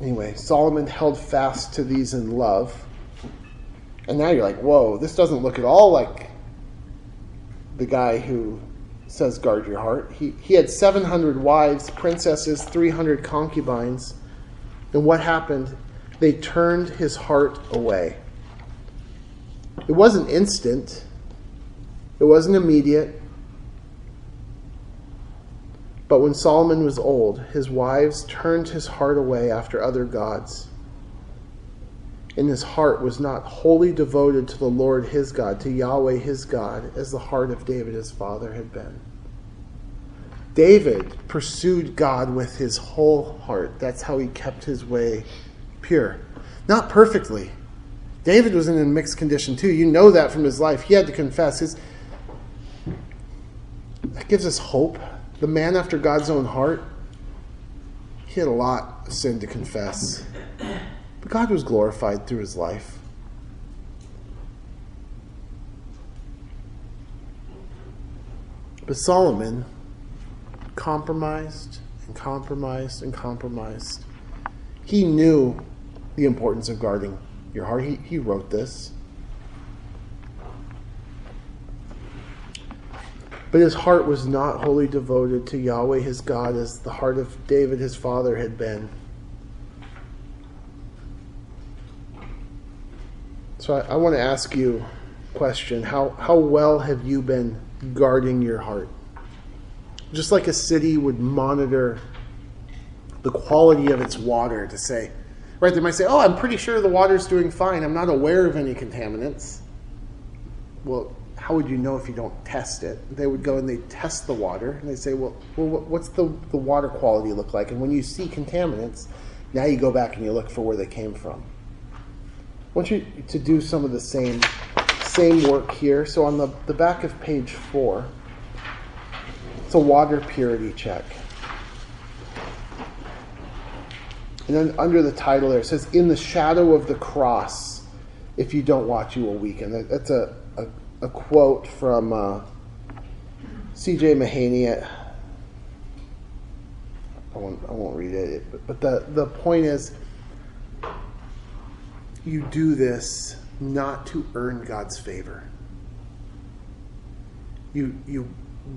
Anyway, Solomon held fast to these in love. And now you're like, whoa, this doesn't look at all like the guy who says guard your heart. He, he had 700 wives, princesses, 300 concubines. And what happened? They turned his heart away. It wasn't instant, it wasn't immediate. But when Solomon was old, his wives turned his heart away after other gods. And his heart was not wholly devoted to the Lord his God, to Yahweh his God, as the heart of David his father had been. David pursued God with his whole heart. That's how he kept his way pure. Not perfectly. David was in a mixed condition too. You know that from his life. He had to confess his that gives us hope. The man after God's own heart, he had a lot of sin to confess. But God was glorified through his life. But Solomon compromised and compromised and compromised. He knew the importance of guarding your heart. He, he wrote this. But his heart was not wholly devoted to Yahweh his God as the heart of David his father had been. So I, I want to ask you a question. How, how well have you been guarding your heart? Just like a city would monitor the quality of its water to say, right, they might say, oh, I'm pretty sure the water's doing fine. I'm not aware of any contaminants. Well, how would you know if you don't test it? They would go and they test the water and they say, well, well what's the, the water quality look like? And when you see contaminants, now you go back and you look for where they came from. I want you to do some of the same, same work here. So on the, the back of page four, it's a water purity check. And then under the title there, it says, In the shadow of the cross, if you don't watch, you will weaken. That's a, a quote from uh, C.J. Mahaney. I won't, I won't read it, but, but the, the point is you do this not to earn God's favor. You, you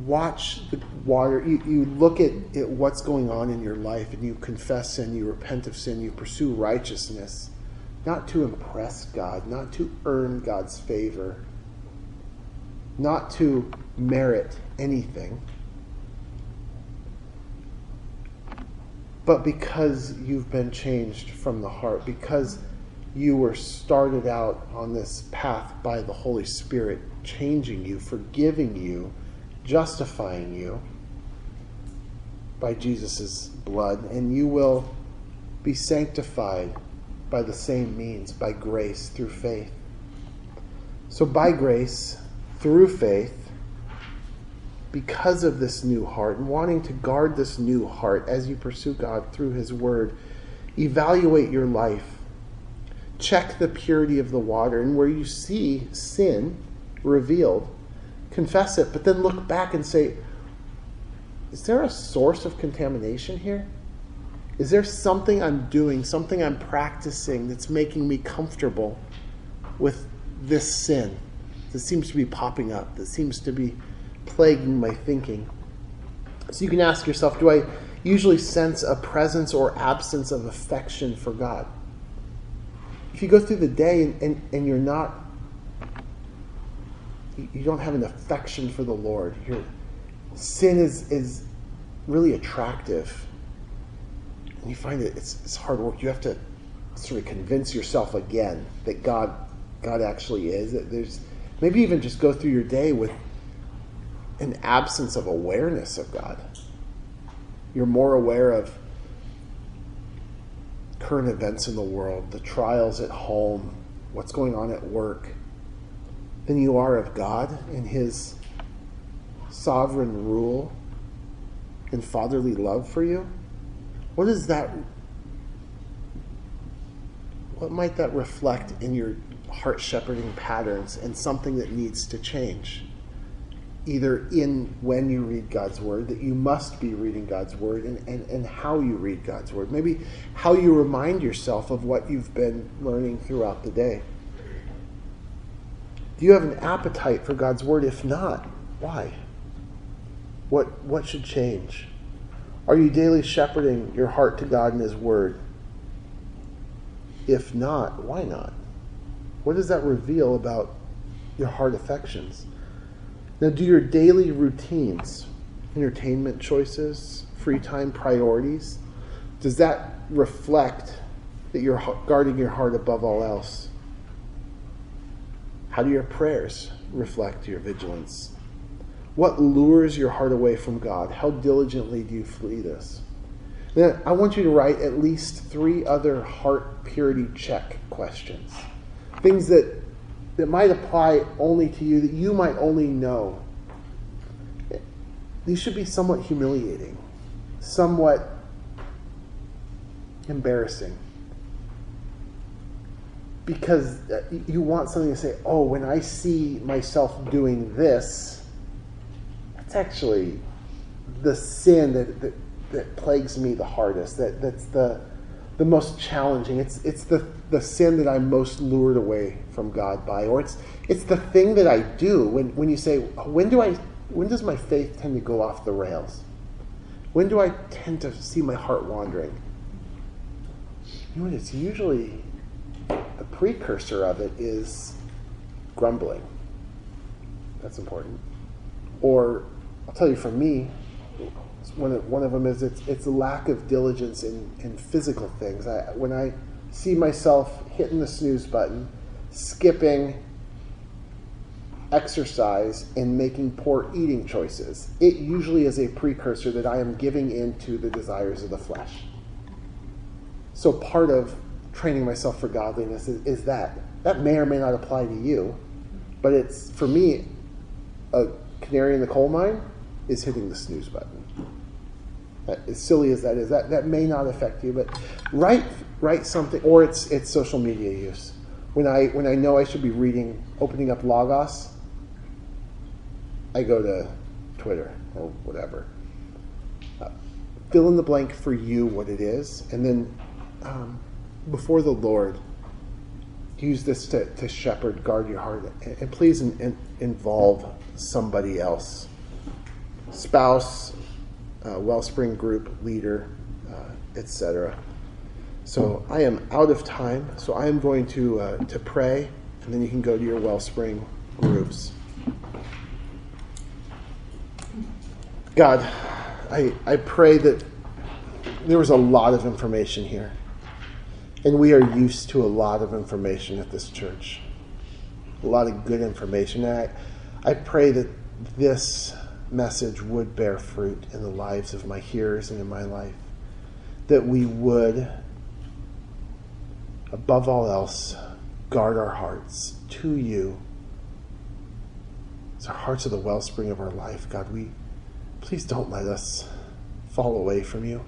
watch the water, you, you look at, at what's going on in your life, and you confess sin, you repent of sin, you pursue righteousness not to impress God, not to earn God's favor, not to merit anything, but because you've been changed from the heart, because you were started out on this path by the Holy Spirit, changing you, forgiving you, justifying you by Jesus' blood, and you will be sanctified by the same means, by grace, through faith. So, by grace, through faith, because of this new heart and wanting to guard this new heart as you pursue God through His Word, evaluate your life. Check the purity of the water, and where you see sin revealed, confess it, but then look back and say, Is there a source of contamination here? Is there something I'm doing, something I'm practicing that's making me comfortable with this sin that seems to be popping up, that seems to be plaguing my thinking? So you can ask yourself do I usually sense a presence or absence of affection for God? If you go through the day and, and, and you're not, you don't have an affection for the Lord, your sin is, is really attractive and you find it it's, it's hard work. You have to sort of convince yourself again that God God actually is. That there's maybe even just go through your day with an absence of awareness of God. You're more aware of current events in the world, the trials at home, what's going on at work, than you are of God and His sovereign rule and fatherly love for you. What is that? What might that reflect in your heart shepherding patterns and something that needs to change? Either in when you read God's word, that you must be reading God's word, and, and, and how you read God's word. Maybe how you remind yourself of what you've been learning throughout the day. Do you have an appetite for God's word? If not, why? What, what should change? Are you daily shepherding your heart to God and His Word? If not, why not? What does that reveal about your heart affections? Now, do your daily routines, entertainment choices, free time priorities, does that reflect that you're guarding your heart above all else? How do your prayers reflect your vigilance? What lures your heart away from God? How diligently do you flee this? Now, I want you to write at least three other heart purity check questions. Things that, that might apply only to you, that you might only know. These should be somewhat humiliating, somewhat embarrassing. Because uh, you want something to say, oh, when I see myself doing this, that's actually the sin that, that, that plagues me the hardest, that, that's the, the most challenging. It's, it's the, the sin that I'm most lured away from God by, or it's, it's the thing that I do when, when you say, when, do I, when does my faith tend to go off the rails? When do I tend to see my heart wandering? You know? It's usually the precursor of it is grumbling. That's important. Or I'll tell you for me, one of, one of them is it's, it's lack of diligence in, in physical things. I, when I see myself hitting the snooze button, skipping exercise, and making poor eating choices, it usually is a precursor that I am giving in to the desires of the flesh. So part of training myself for godliness is, is that. That may or may not apply to you, but it's, for me, a canary in the coal mine is hitting the snooze button. As silly as that is, that, that may not affect you, but write write something, or it's it's social media use. When I when I know I should be reading, opening up Logos, I go to Twitter or whatever. Uh, fill in the blank for you what it is, and then um, before the Lord, use this to, to shepherd, guard your heart, and, and please in, in, involve somebody else spouse, uh, Wellspring group leader, uh, etc. So I am out of time. So I am going to uh, to pray, and then you can go to your wellspring groups. God, I I pray that there was a lot of information here, and we are used to a lot of information at this church, a lot of good information. And I I pray that this message would bear fruit in the lives of my hearers and in my life. That we would, above all else, guard our hearts to you. As our hearts are the wellspring of our life, God, we please don't let us fall away from you.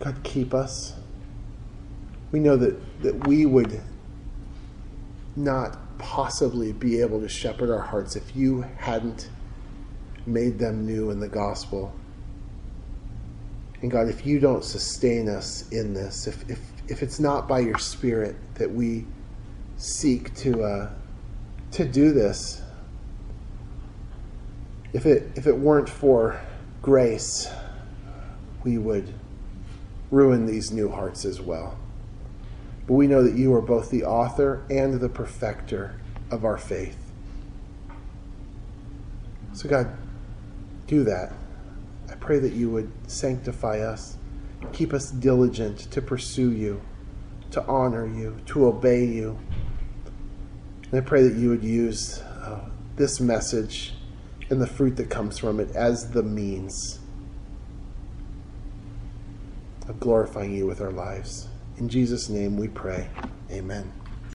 God, keep us. We know that, that we would not possibly be able to shepherd our hearts if you hadn't made them new in the gospel. And God, if you don't sustain us in this, if, if, if it's not by your Spirit that we seek to, uh, to do this, if it, if it weren't for grace, we would ruin these new hearts as well. But we know that you are both the author and the perfecter of our faith. So, God, do that. I pray that you would sanctify us, keep us diligent to pursue you, to honor you, to obey you. And I pray that you would use uh, this message and the fruit that comes from it as the means of glorifying you with our lives. In Jesus' name we pray. Amen.